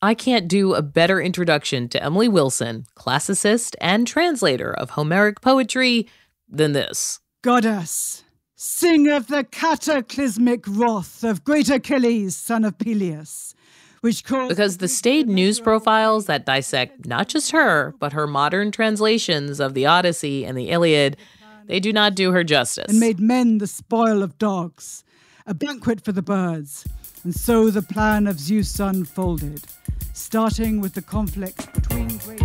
I can't do a better introduction to Emily Wilson, classicist and translator of Homeric poetry, than this. Goddess, sing of the cataclysmic wrath of great Achilles, son of Peleus, which caused. Because the staid news profiles that dissect not just her, but her modern translations of the Odyssey and the Iliad, they do not do her justice. And made men the spoil of dogs, a banquet for the birds. And so the plan of Zeus unfolded starting with the conflict between great.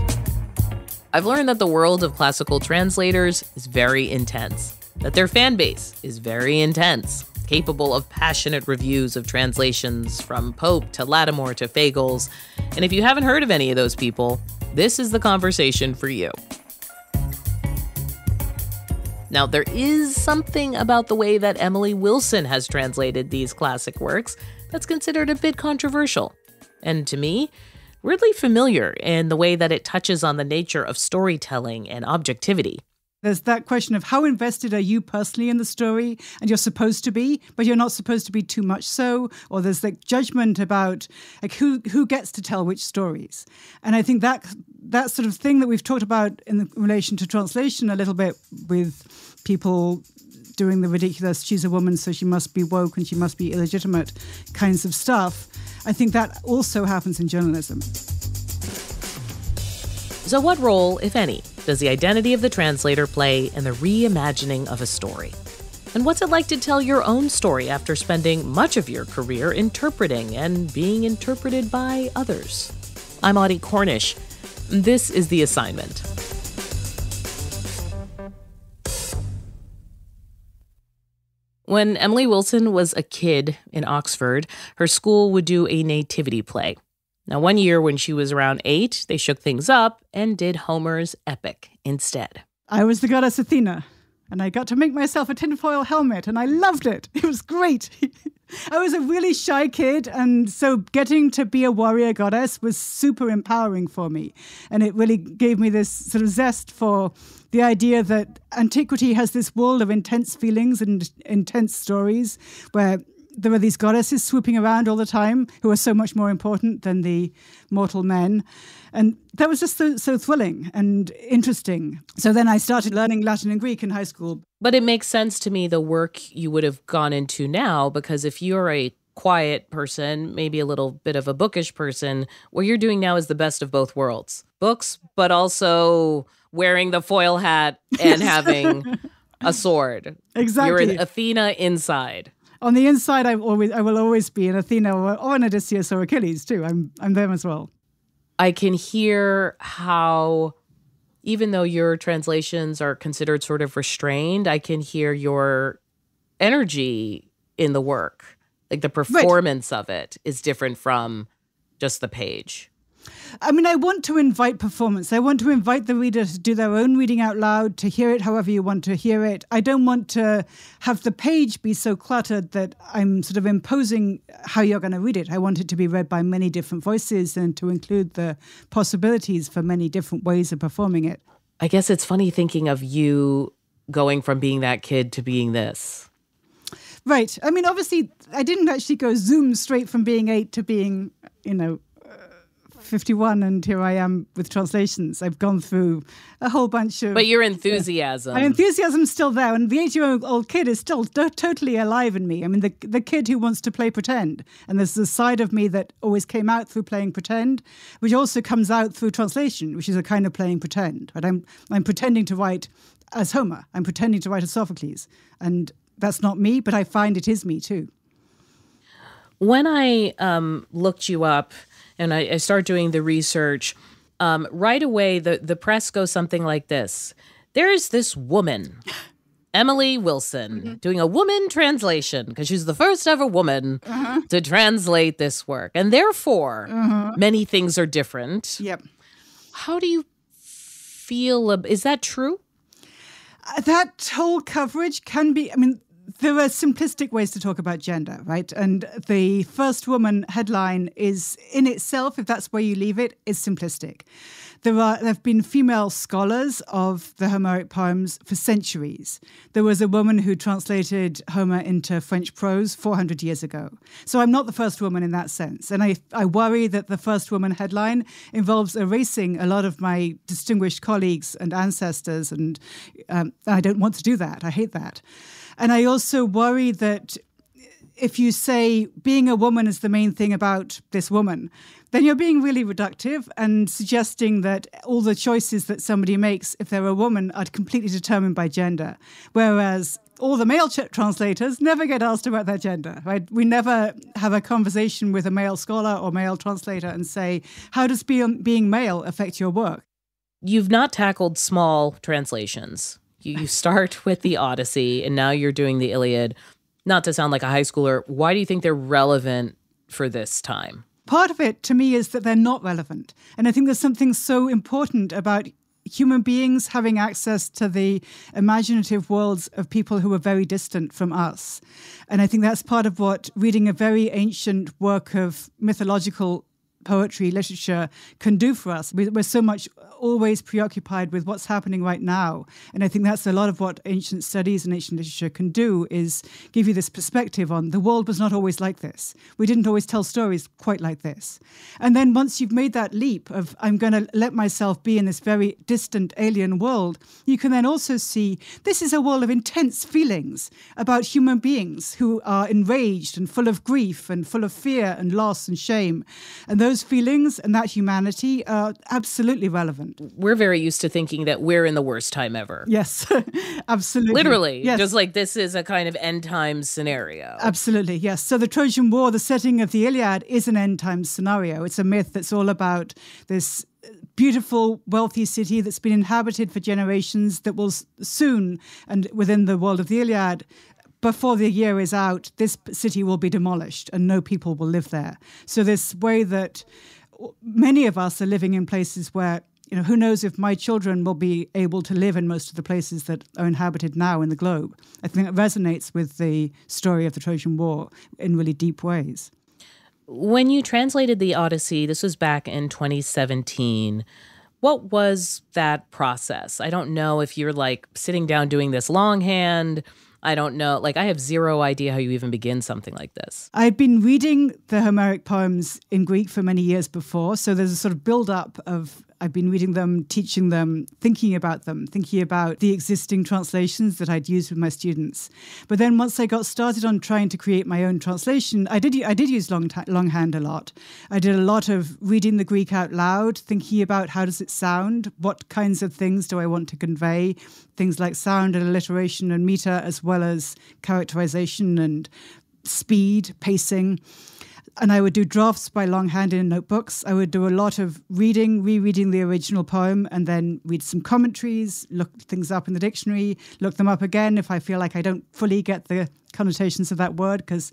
I've learned that the world of classical translators is very intense, that their fan base is very intense, capable of passionate reviews of translations from Pope to Lattimore to Fagles. And if you haven't heard of any of those people, this is the conversation for you. Now, there is something about the way that Emily Wilson has translated these classic works that's considered a bit controversial and to me, weirdly familiar in the way that it touches on the nature of storytelling and objectivity. There's that question of how invested are you personally in the story, and you're supposed to be, but you're not supposed to be too much so. Or there's like judgment about like who who gets to tell which stories. And I think that that sort of thing that we've talked about in relation to translation a little bit with people doing the ridiculous she's a woman so she must be woke and she must be illegitimate kinds of stuff I think that also happens in journalism. So, what role, if any, does the identity of the translator play in the reimagining of a story? And what's it like to tell your own story after spending much of your career interpreting and being interpreted by others? I'm Audie Cornish. This is The Assignment. When Emily Wilson was a kid in Oxford, her school would do a nativity play. Now, one year when she was around eight, they shook things up and did Homer's epic instead. I was the goddess Athena, and I got to make myself a tinfoil helmet, and I loved it. It was great. I was a really shy kid, and so getting to be a warrior goddess was super empowering for me. And it really gave me this sort of zest for the idea that antiquity has this world of intense feelings and intense stories where there are these goddesses swooping around all the time who are so much more important than the mortal men. And that was just so, so thrilling and interesting. So then I started learning Latin and Greek in high school. But it makes sense to me the work you would have gone into now, because if you're a quiet person, maybe a little bit of a bookish person, what you're doing now is the best of both worlds books, but also wearing the foil hat and having a sword. Exactly. You're an Athena inside. On the inside, I always I will always be an Athena or, or an Odysseus or Achilles too. I'm I'm them as well. I can hear how even though your translations are considered sort of restrained, I can hear your energy in the work. Like the performance right. of it is different from just the page. I mean, I want to invite performance. I want to invite the reader to do their own reading out loud, to hear it however you want to hear it. I don't want to have the page be so cluttered that I'm sort of imposing how you're going to read it. I want it to be read by many different voices and to include the possibilities for many different ways of performing it. I guess it's funny thinking of you going from being that kid to being this. Right. I mean, obviously, I didn't actually go zoom straight from being eight to being, you know, 51 and here I am with translations. I've gone through a whole bunch of. But your enthusiasm. Uh, my enthusiasm's still there. And the eight year old kid is still totally alive in me. I mean, the, the kid who wants to play pretend. And there's the side of me that always came out through playing pretend, which also comes out through translation, which is a kind of playing pretend. But I'm, I'm pretending to write as Homer, I'm pretending to write as Sophocles. And that's not me, but I find it is me too. When I um, looked you up, and I, I start doing the research, um, right away the, the press goes something like this There's this woman, Emily Wilson, mm-hmm. doing a woman translation because she's the first ever woman uh-huh. to translate this work. And therefore, uh-huh. many things are different. Yep. How do you feel? Is that true? Uh, that whole coverage can be, I mean, there are simplistic ways to talk about gender, right? And the first woman headline is in itself, if that's where you leave it, is simplistic. There, are, there have been female scholars of the Homeric poems for centuries. There was a woman who translated Homer into French prose 400 years ago. So I'm not the first woman in that sense. And I, I worry that the first woman headline involves erasing a lot of my distinguished colleagues and ancestors. And um, I don't want to do that. I hate that. And I also worry that if you say being a woman is the main thing about this woman, then you're being really reductive and suggesting that all the choices that somebody makes if they're a woman are completely determined by gender. Whereas all the male translators never get asked about their gender, right? We never have a conversation with a male scholar or male translator and say, how does being, being male affect your work? You've not tackled small translations. You, you start with the Odyssey and now you're doing the Iliad. Not to sound like a high schooler, why do you think they're relevant for this time? Part of it to me is that they're not relevant. And I think there's something so important about human beings having access to the imaginative worlds of people who are very distant from us. And I think that's part of what reading a very ancient work of mythological poetry, literature can do for us. We're so much always preoccupied with what's happening right now. And I think that's a lot of what ancient studies and ancient literature can do is give you this perspective on the world was not always like this. We didn't always tell stories quite like this. And then once you've made that leap of I'm going to let myself be in this very distant alien world, you can then also see this is a world of intense feelings about human beings who are enraged and full of grief and full of fear and loss and shame. And those feelings and that humanity are absolutely relevant we're very used to thinking that we're in the worst time ever. Yes, absolutely. Literally. Yes. Just like this is a kind of end times scenario. Absolutely, yes. So the Trojan War, the setting of the Iliad, is an end times scenario. It's a myth that's all about this beautiful, wealthy city that's been inhabited for generations that will soon, and within the world of the Iliad, before the year is out, this city will be demolished and no people will live there. So, this way that many of us are living in places where you know, who knows if my children will be able to live in most of the places that are inhabited now in the globe. I think it resonates with the story of the Trojan War in really deep ways. When you translated the Odyssey, this was back in 2017. What was that process? I don't know if you're like sitting down doing this longhand I don't know. Like, I have zero idea how you even begin something like this. I've been reading the Homeric poems in Greek for many years before. So there's a sort of build up of I've been reading them, teaching them, thinking about them, thinking about the existing translations that I'd used with my students. But then once I got started on trying to create my own translation, I did I did use long longhand a lot. I did a lot of reading the Greek out loud, thinking about how does it sound, what kinds of things do I want to convey, things like sound and alliteration and meter, as well as characterization and speed, pacing and I would do drafts by longhand in notebooks. I would do a lot of reading, rereading the original poem, and then read some commentaries, look things up in the dictionary, look them up again if I feel like I don't fully get the connotations of that word, because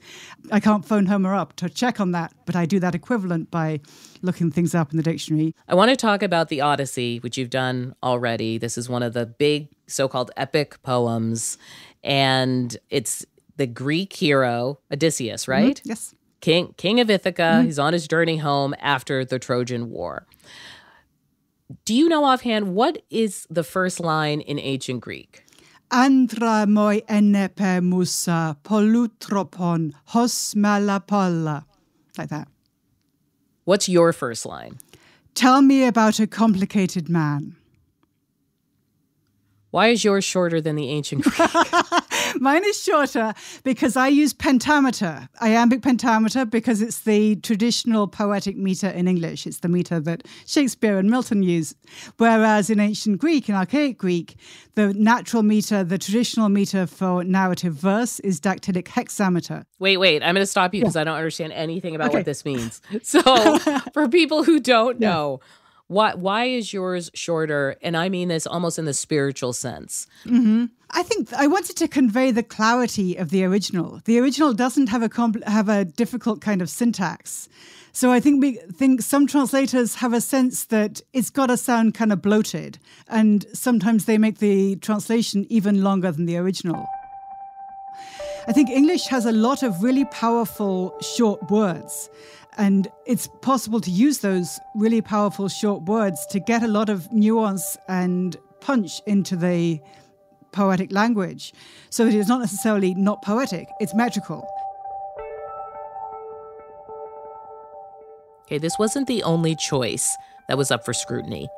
I can't phone Homer up to check on that, but I do that equivalent by looking things up in the dictionary. I want to talk about the Odyssey, which you've done already. This is one of the big so called epic poems, and it's the Greek hero Odysseus, right? Mm-hmm. Yes king king of Ithaca. Mm-hmm. He's on his journey home after the Trojan War. Do you know offhand what is the first line in ancient Greek? Andra moi enepe musa polutropon hos malapolla. Like that. What's your first line? Tell me about a complicated man. Why is yours shorter than the ancient Greek? Mine is shorter because I use pentameter, iambic pentameter, because it's the traditional poetic meter in English. It's the meter that Shakespeare and Milton use. Whereas in ancient Greek, in archaic Greek, the natural meter, the traditional meter for narrative verse is dactylic hexameter. Wait, wait. I'm going to stop you because yeah. I don't understand anything about okay. what this means. So, for people who don't know, why why is yours shorter? And I mean this almost in the spiritual sense. Mm-hmm. I think I wanted to convey the clarity of the original. The original doesn't have a compl- have a difficult kind of syntax. So I think we think some translators have a sense that it's got to sound kind of bloated, and sometimes they make the translation even longer than the original. I think English has a lot of really powerful short words. And it's possible to use those really powerful short words to get a lot of nuance and punch into the poetic language. So it is not necessarily not poetic, it's metrical. Okay, this wasn't the only choice that was up for scrutiny.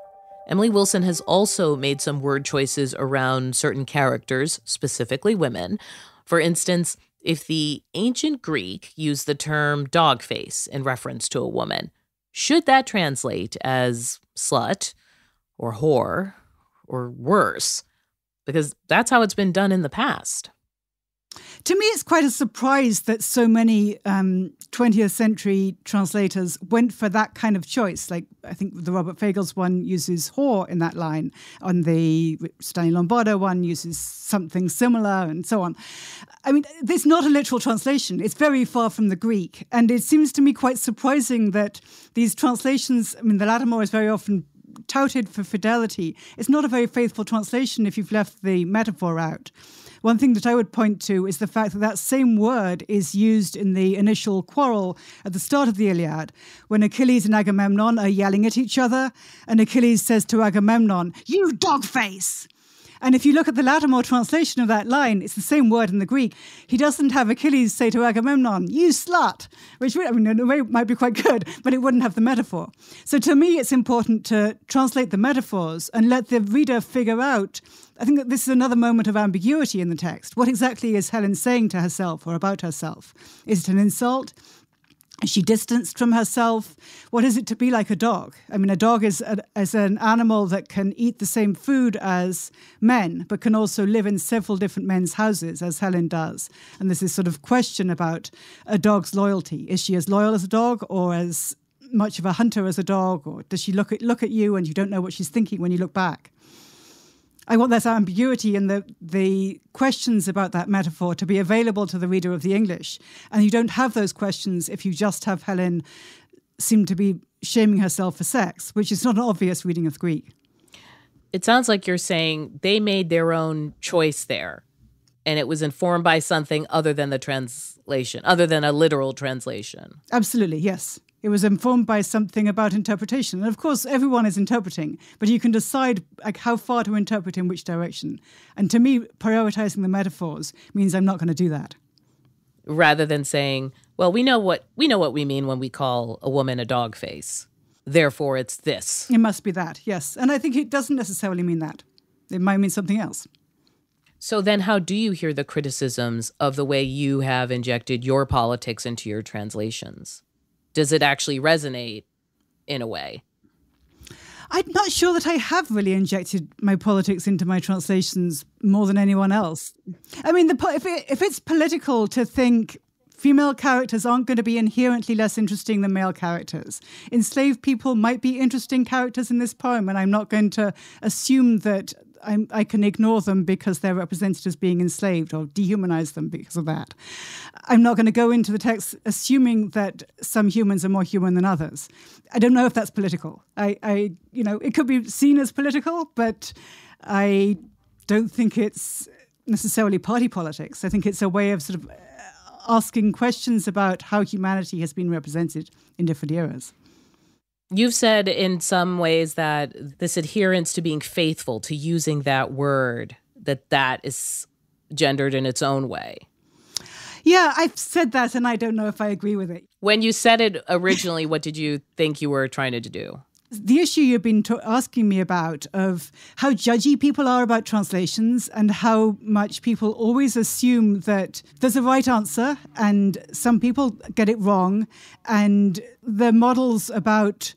Emily Wilson has also made some word choices around certain characters, specifically women. For instance, if the ancient Greek used the term dog face in reference to a woman, should that translate as slut or whore or worse? Because that's how it's been done in the past. To me, it's quite a surprise that so many um, 20th century translators went for that kind of choice. Like, I think the Robert Fagles one uses whore in that line, on the Stanley Lombardo one uses something similar, and so on. I mean, there's not a literal translation. It's very far from the Greek. And it seems to me quite surprising that these translations, I mean, the Lattimore is very often touted for fidelity. It's not a very faithful translation if you've left the metaphor out. One thing that I would point to is the fact that that same word is used in the initial quarrel at the start of the Iliad, when Achilles and Agamemnon are yelling at each other, and Achilles says to Agamemnon, You dog face! And if you look at the Lattimore translation of that line, it's the same word in the Greek. He doesn't have Achilles say to Agamemnon, you slut, which I mean, in a way might be quite good, but it wouldn't have the metaphor. So to me, it's important to translate the metaphors and let the reader figure out. I think that this is another moment of ambiguity in the text. What exactly is Helen saying to herself or about herself? Is it an insult? She distanced from herself? What is it to be like a dog? I mean, a dog is, a, is an animal that can eat the same food as men, but can also live in several different men's houses, as Helen does. And this is sort of question about a dog's loyalty. Is she as loyal as a dog or as much of a hunter as a dog? Or does she look at, look at you and you don't know what she's thinking when you look back? I want that ambiguity and the, the questions about that metaphor to be available to the reader of the English. And you don't have those questions if you just have Helen seem to be shaming herself for sex, which is not an obvious reading of Greek. It sounds like you're saying they made their own choice there, and it was informed by something other than the translation, other than a literal translation. Absolutely, yes. It was informed by something about interpretation. And of course, everyone is interpreting, but you can decide like how far to interpret in which direction. And to me, prioritizing the metaphors means I'm not going to do that. Rather than saying, well, we know what we know what we mean when we call a woman a dog face. Therefore, it's this. It must be that, yes. And I think it doesn't necessarily mean that. It might mean something else. So then, how do you hear the criticisms of the way you have injected your politics into your translations? Does it actually resonate in a way? I'm not sure that I have really injected my politics into my translations more than anyone else. I mean, the, if, it, if it's political to think female characters aren't going to be inherently less interesting than male characters. Enslaved people might be interesting characters in this poem, and I'm not going to assume that I'm, i can ignore them because they're represented as being enslaved or dehumanize them because of that. I'm not going to go into the text assuming that some humans are more human than others. I don't know if that's political. I, I you know, it could be seen as political, but I don't think it's necessarily party politics. I think it's a way of sort of uh, asking questions about how humanity has been represented in different eras. You've said in some ways that this adherence to being faithful to using that word that that is gendered in its own way. Yeah, I've said that and I don't know if I agree with it. When you said it originally, what did you think you were trying to do? The issue you've been asking me about of how judgy people are about translations and how much people always assume that there's a right answer and some people get it wrong. And the models about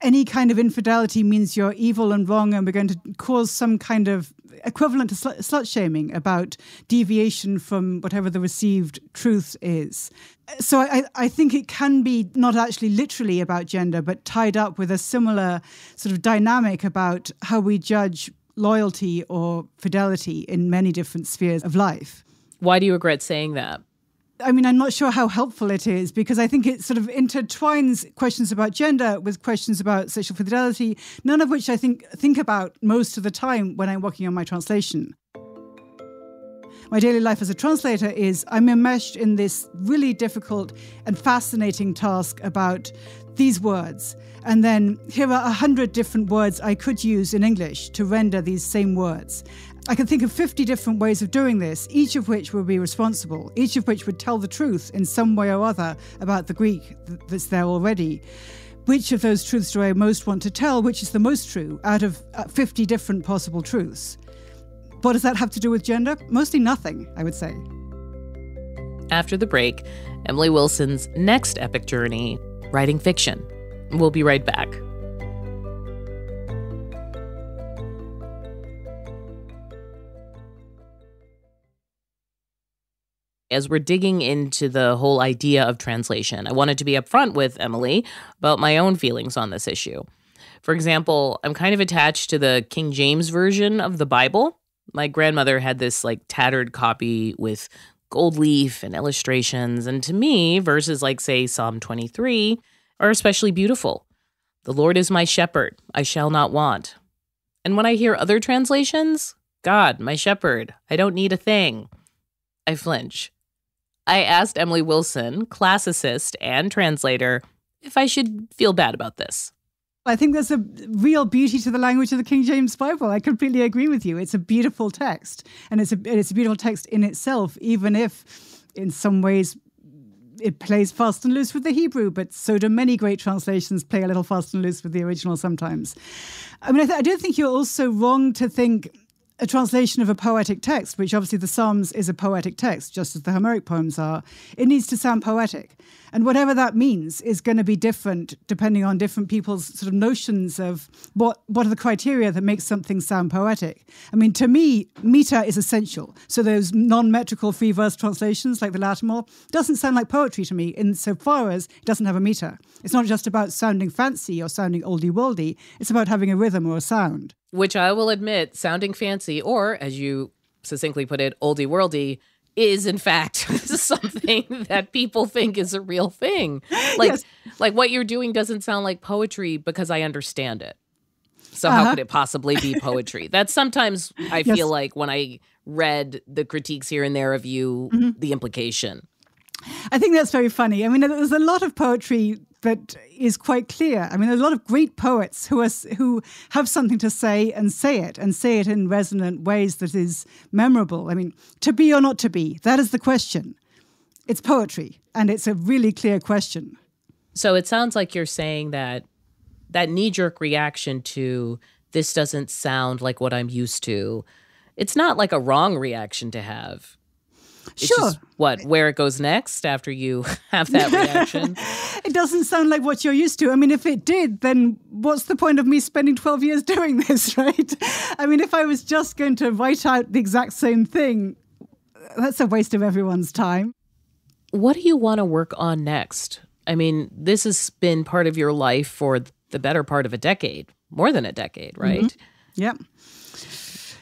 any kind of infidelity means you're evil and wrong, and we're going to cause some kind of equivalent to sl- slut shaming about deviation from whatever the received truth is. So I, I think it can be not actually literally about gender, but tied up with a similar sort of dynamic about how we judge loyalty or fidelity in many different spheres of life. Why do you regret saying that? I mean, I'm not sure how helpful it is because I think it sort of intertwines questions about gender with questions about sexual fidelity, none of which I think think about most of the time when I'm working on my translation. my daily life as a translator is I'm enmeshed in this really difficult and fascinating task about these words. And then here are a hundred different words I could use in English to render these same words. I can think of 50 different ways of doing this, each of which would be responsible, each of which would tell the truth in some way or other about the Greek that's there already. Which of those truths do I most want to tell? Which is the most true out of uh, 50 different possible truths? What does that have to do with gender? Mostly nothing, I would say. After the break, Emily Wilson's next epic journey, writing fiction. We'll be right back. As we're digging into the whole idea of translation, I wanted to be upfront with Emily about my own feelings on this issue. For example, I'm kind of attached to the King James version of the Bible. My grandmother had this like tattered copy with gold leaf and illustrations, and to me, verses like, say, Psalm 23 are especially beautiful. The Lord is my shepherd, I shall not want. And when I hear other translations, God, my shepherd, I don't need a thing, I flinch. I asked Emily Wilson, classicist and translator, if I should feel bad about this. I think there's a real beauty to the language of the King James Bible. I completely agree with you. It's a beautiful text, and it's a it's a beautiful text in itself, even if in some ways it plays fast and loose with the Hebrew, but so do many great translations play a little fast and loose with the original sometimes. I mean, I, th- I do think you're also wrong to think a translation of a poetic text, which obviously the Psalms is a poetic text, just as the Homeric poems are, it needs to sound poetic. And whatever that means is going to be different depending on different people's sort of notions of what, what are the criteria that makes something sound poetic. I mean, to me, meter is essential. So those non-metrical free verse translations like the Lattimore doesn't sound like poetry to me insofar as it doesn't have a meter. It's not just about sounding fancy or sounding oldie-worldy. It's about having a rhythm or a sound. Which I will admit, sounding fancy, or as you succinctly put it, oldie worldy, is in fact something that people think is a real thing. Like yes. like what you're doing doesn't sound like poetry because I understand it. So uh-huh. how could it possibly be poetry? That's sometimes I yes. feel like when I read the critiques here and there of you, mm-hmm. the implication. I think that's very funny. I mean, there's a lot of poetry that is quite clear. I mean, there's a lot of great poets who are who have something to say and say it and say it in resonant ways that is memorable. I mean, to be or not to be, that is the question. It's poetry, and it's a really clear question. So it sounds like you're saying that that knee-jerk reaction to this doesn't sound like what I'm used to. It's not like a wrong reaction to have. It's sure. Just what where it goes next after you have that reaction. it doesn't sound like what you're used to. I mean, if it did, then what's the point of me spending 12 years doing this, right? I mean, if I was just going to write out the exact same thing, that's a waste of everyone's time. What do you want to work on next? I mean, this has been part of your life for the better part of a decade, more than a decade, right? Mm-hmm. Yep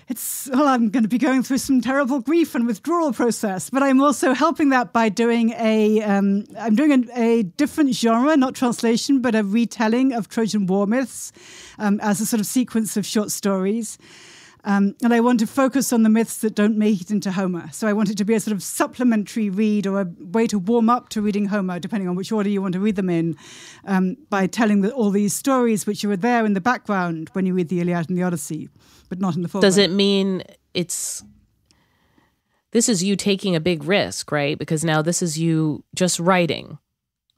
it's well i'm going to be going through some terrible grief and withdrawal process but i'm also helping that by doing a um, i'm doing a, a, different genre not translation but a retelling of trojan war myths um, as a sort of sequence of short stories um, and I want to focus on the myths that don't make it into Homer. So I want it to be a sort of supplementary read or a way to warm up to reading Homer, depending on which order you want to read them in, um, by telling the, all these stories which are there in the background when you read the Iliad and the Odyssey but not in the full. Does it mean it's this is you taking a big risk, right? Because now this is you just writing.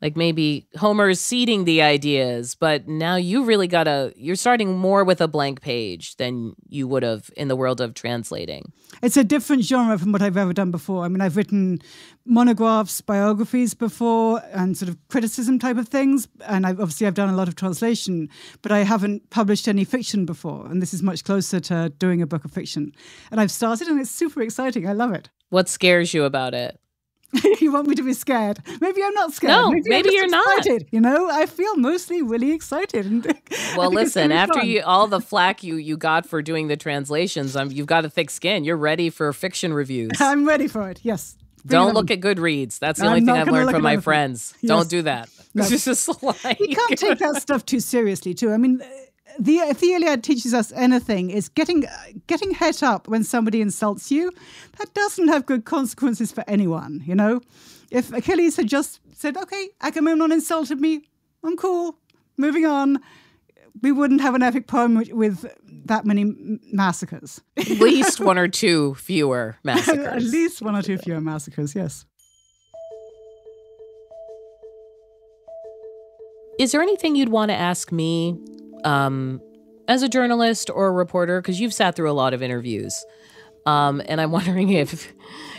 Like maybe Homer's seeding the ideas, but now you really got to, you're starting more with a blank page than you would have in the world of translating. It's a different genre from what I've ever done before. I mean, I've written monographs, biographies before, and sort of criticism type of things. And I've, obviously, I've done a lot of translation, but I haven't published any fiction before. And this is much closer to doing a book of fiction. And I've started, and it's super exciting. I love it. What scares you about it? you want me to be scared? Maybe I'm not scared. No, maybe, maybe you're excited, not. You know, I feel mostly really excited. well, listen, after you, all the flack you you got for doing the translations, um, you've got a thick skin. You're ready for fiction reviews. I'm ready for it. Yes. Don't look at Goodreads. That's the I'm only thing I've learned from my friends. Yes. Don't do that. No. It's just like you can't take that stuff too seriously, too. I mean the uh, if the Iliad teaches us anything, is getting uh, getting het up when somebody insults you. That doesn't have good consequences for anyone. You know, if Achilles had just said, "Okay, Agamemnon insulted me. I'm cool. Moving on," we wouldn't have an epic poem with, with that many massacres. At least one or two fewer massacres. At least one or two fewer massacres. Yes. Is there anything you'd want to ask me um, as a journalist or a reporter? Because you've sat through a lot of interviews. Um, and I'm wondering if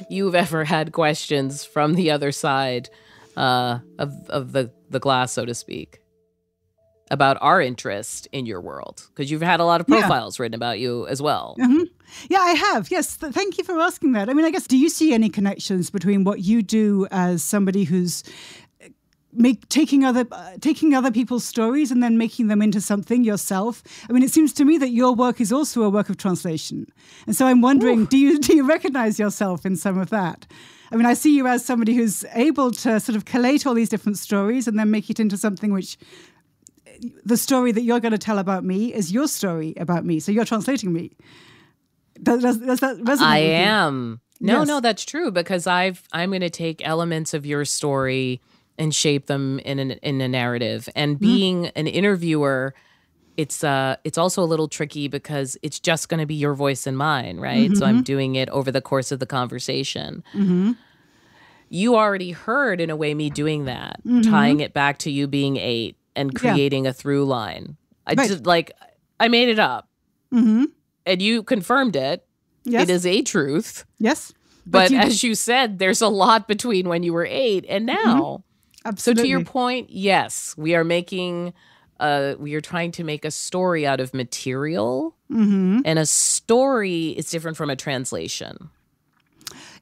you've ever had questions from the other side uh, of, of the, the glass, so to speak, about our interest in your world. Because you've had a lot of Yeah. profiles written about you as well. Yeah, I have. Yes. Th- thank you for asking that. I mean, I guess, do you see any connections between what you do as somebody who's make taking other uh, taking other people's stories and then making them into something yourself. I mean it seems to me that your work is also a work of translation. And so i'm wondering do you do you recognize yourself in some of that? I mean i see you as somebody who's able to sort of collate all these different stories and then make it into something which the story that you're going to tell about me is your story about me so you're translating me. Does, does, does that resonate I am. No, Yes. no, that's true because I've I'm going to take elements of your story and shape them in an, in a narrative. And Mm-hmm. being an interviewer, it's uh it's also a little tricky because it's just going to be your voice and mine, right? So Mm-hmm. I'm doing it over the course of the conversation. You already heard in a way me doing that, tying it back to you being 8 and Mm-hmm. Yeah. creating a through line. I Right. just like I made it up. Mm-hmm. And you confirmed it. yes It is a truth. yes But, you- as you said, there's a lot between when you were eight and now. So to your point, yes, we are making uh we are trying to make a story out of material. Mm-hmm. And a story is different from a translation.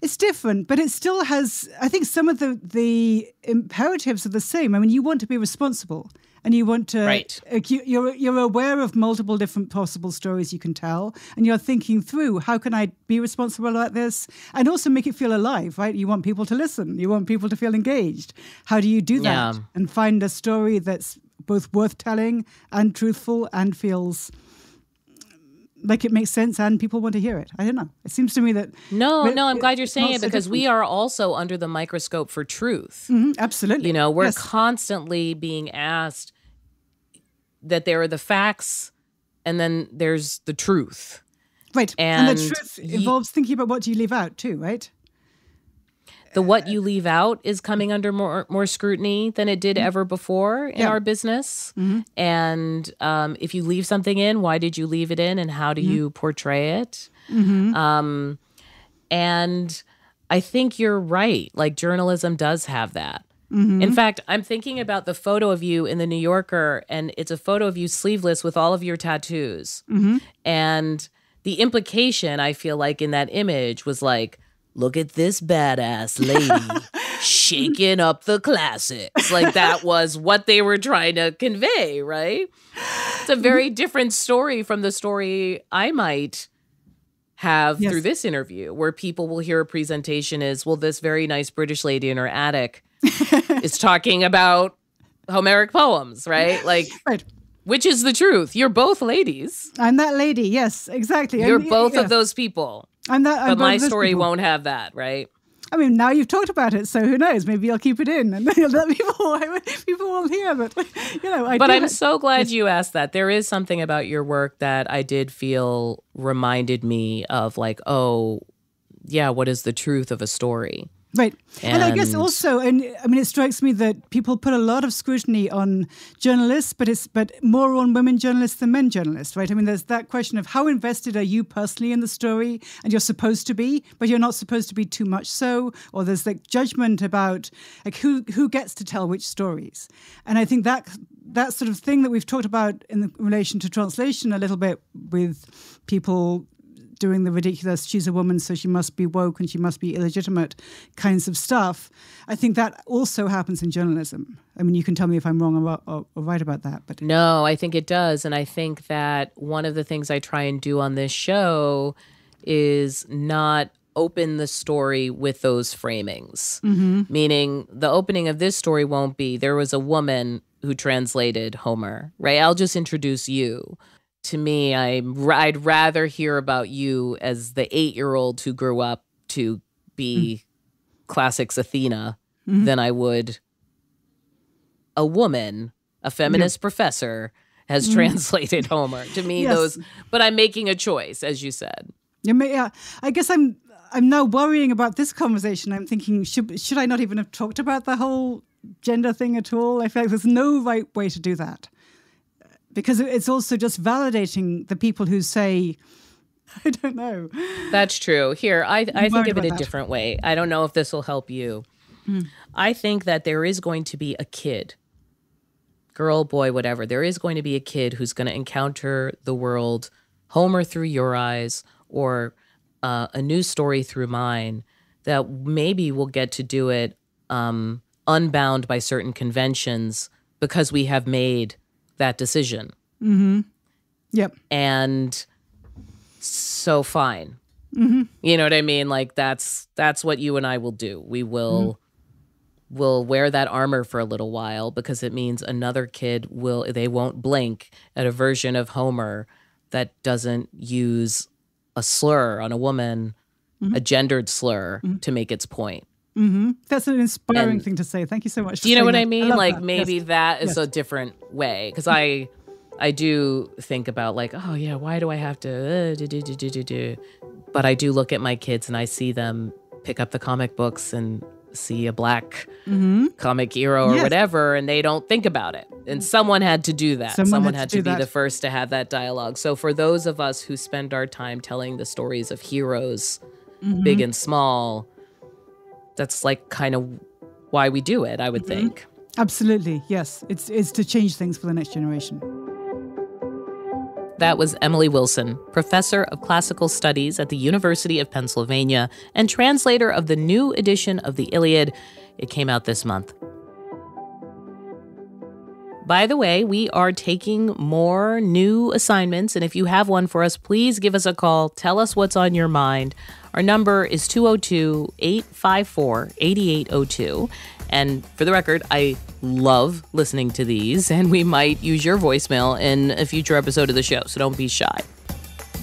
It's different, but it still has. I think some of the the imperatives are the same. I mean, you want to be responsible, and you want to. Right. uh, you- You're you're aware of multiple different possible stories you can tell, and you're thinking through how can I be responsible about this, and also make it feel alive. Right? You want people to listen. You want people to feel engaged. How do you do that? Yeah. And find a story that's both worth telling and truthful and feels like it makes sense and people want to hear it. I don't know. It seems to me that No, no, I'm glad you're saying it so because we are also under the microscope for truth. Mhm, absolutely, You know, we're Yes. constantly being asked that there are the facts and then there's the truth. Right. And, the truth involves thinking about what do you leave out too, right? The what you leave out is coming under more more scrutiny than it did ever before in Mm-hmm. Yeah. our business. And um, if you leave something in, why did you leave it in, and how Mm-hmm. do you portray it? Um, and I think you're right. Like journalism does have that. Mm-hmm. In fact, I'm thinking about the photo of you in the New Yorker, and it's a photo of you sleeveless with all of your tattoos. Mm-hmm. And the implication, I feel like, in that image was like, look at this badass lady shaking up the classics. Like that was what they were trying to convey, right? It's a mm-hmm. very different story from the story I might have Yes. through this interview, where people will hear a presentation is, well, this very nice British lady in her attic is talking about Homeric poems, right? Like, Right. which is the truth? You're both ladies. I'm that lady. Yes, exactly. You're I'm- both yeah. of those people. I'm that. But my story people. won't have that, right? I mean, now you've talked about it, so who knows? Maybe I'll keep it in and let people people will hear. But you know, I But I'm ha- so glad you asked that. There is something about your work that I did feel reminded me of like, oh, yeah, what is the truth of a story? Right. And, I guess also, and I mean, it strikes me that people put a lot of scrutiny on journalists, but it's but more on women journalists than men journalists, right? I mean, there's that question of how invested are you personally in the story, and you're supposed to be, but you're not supposed to be too much so, or there's like judgment about like who who gets to tell which stories, and I think that that sort of thing that we've talked about in relation to translation a little bit with people doing the ridiculous she's a woman so she must be woke and she must be illegitimate kinds of stuff i think that also happens in journalism i mean you can tell me if i'm wrong or, or, or right about that but No, I think it does. And I think that one of the things I try and do on this show is not open the story with those framings. Mm-hmm. Meaning, the opening of this story won't be there was a woman who translated Homer, right? I'll just introduce you. To me, I I'd rather hear about you as the eight year old who grew up to be mm. classics Athena mm-hmm. than I would a woman, a feminist yeah. professor, has mm. translated Homer. To me, yes. those, but I'm making a choice, as you said. Yeah, I guess I'm I'm now worrying about this conversation. I'm thinking, should should I not even have talked about the whole gender thing at all? I feel like there's no right way to do that because it's also just validating the people who say. I don't know. That's true. Here, I, I think of it a that. different way. I don't know if this will help you. Mm. I think that there is going to be a kid, girl, boy, whatever. There is going to be a kid who's going to encounter the world, Homer through your eyes, or uh, a news story through mine that maybe we'll get to do it um, unbound by certain conventions because we have made that decision. Mm-hmm. Yep. And so fine. Mm-hmm. You know what I mean? Like that's that's what you and I will do. We will mm-hmm. will wear that armor for a little while because it means another kid will they won't blink at a version of Homer that doesn't use a slur on a woman, mm-hmm. a gendered slur mm-hmm. to make its point. Mm-hmm. That's an inspiring and, thing to say. Thank you so much. Do you know what that. I mean? I like that. maybe yes. that is yes. a different way because I, I do think about like, oh yeah, why do I have to? Uh, do, do, do, do, do. But I do look at my kids and I see them pick up the comic books and see a black mm-hmm. comic hero or yes. whatever and they don't think about it and someone had to do that someone, someone had, to, to be that. the first to have that dialogue so for those of us who spend our time telling the stories of heroes mm-hmm. big and small that's like kind of why we do it i would mm-hmm. think absolutely yes it's it's to change things for the next generation that was Emily Wilson, professor of classical studies at the University of Pennsylvania and translator of the new edition of the Iliad. It came out this month. By the way, we are taking more new assignments, and if you have one for us, please give us a call. Tell us what's on your mind. Our number is 202 854 8802. And for the record, I love listening to these, and we might use your voicemail in a future episode of the show, so don't be shy.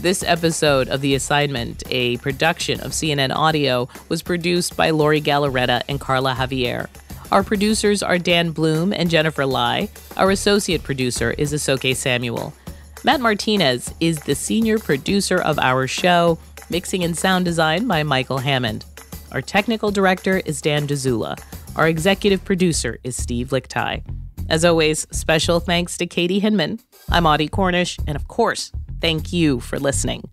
This episode of The Assignment, a production of CNN Audio, was produced by Lori Galarreta and Carla Javier. Our producers are Dan Bloom and Jennifer Lai. Our associate producer is Isoke Samuel. Matt Martinez is the senior producer of our show, mixing and sound design by Michael Hammond. Our technical director is Dan Dzula. Our executive producer is Steve Lickteig. As always, special thanks to Katie Hinman. I'm Audie Cornish, and of course, thank you for listening.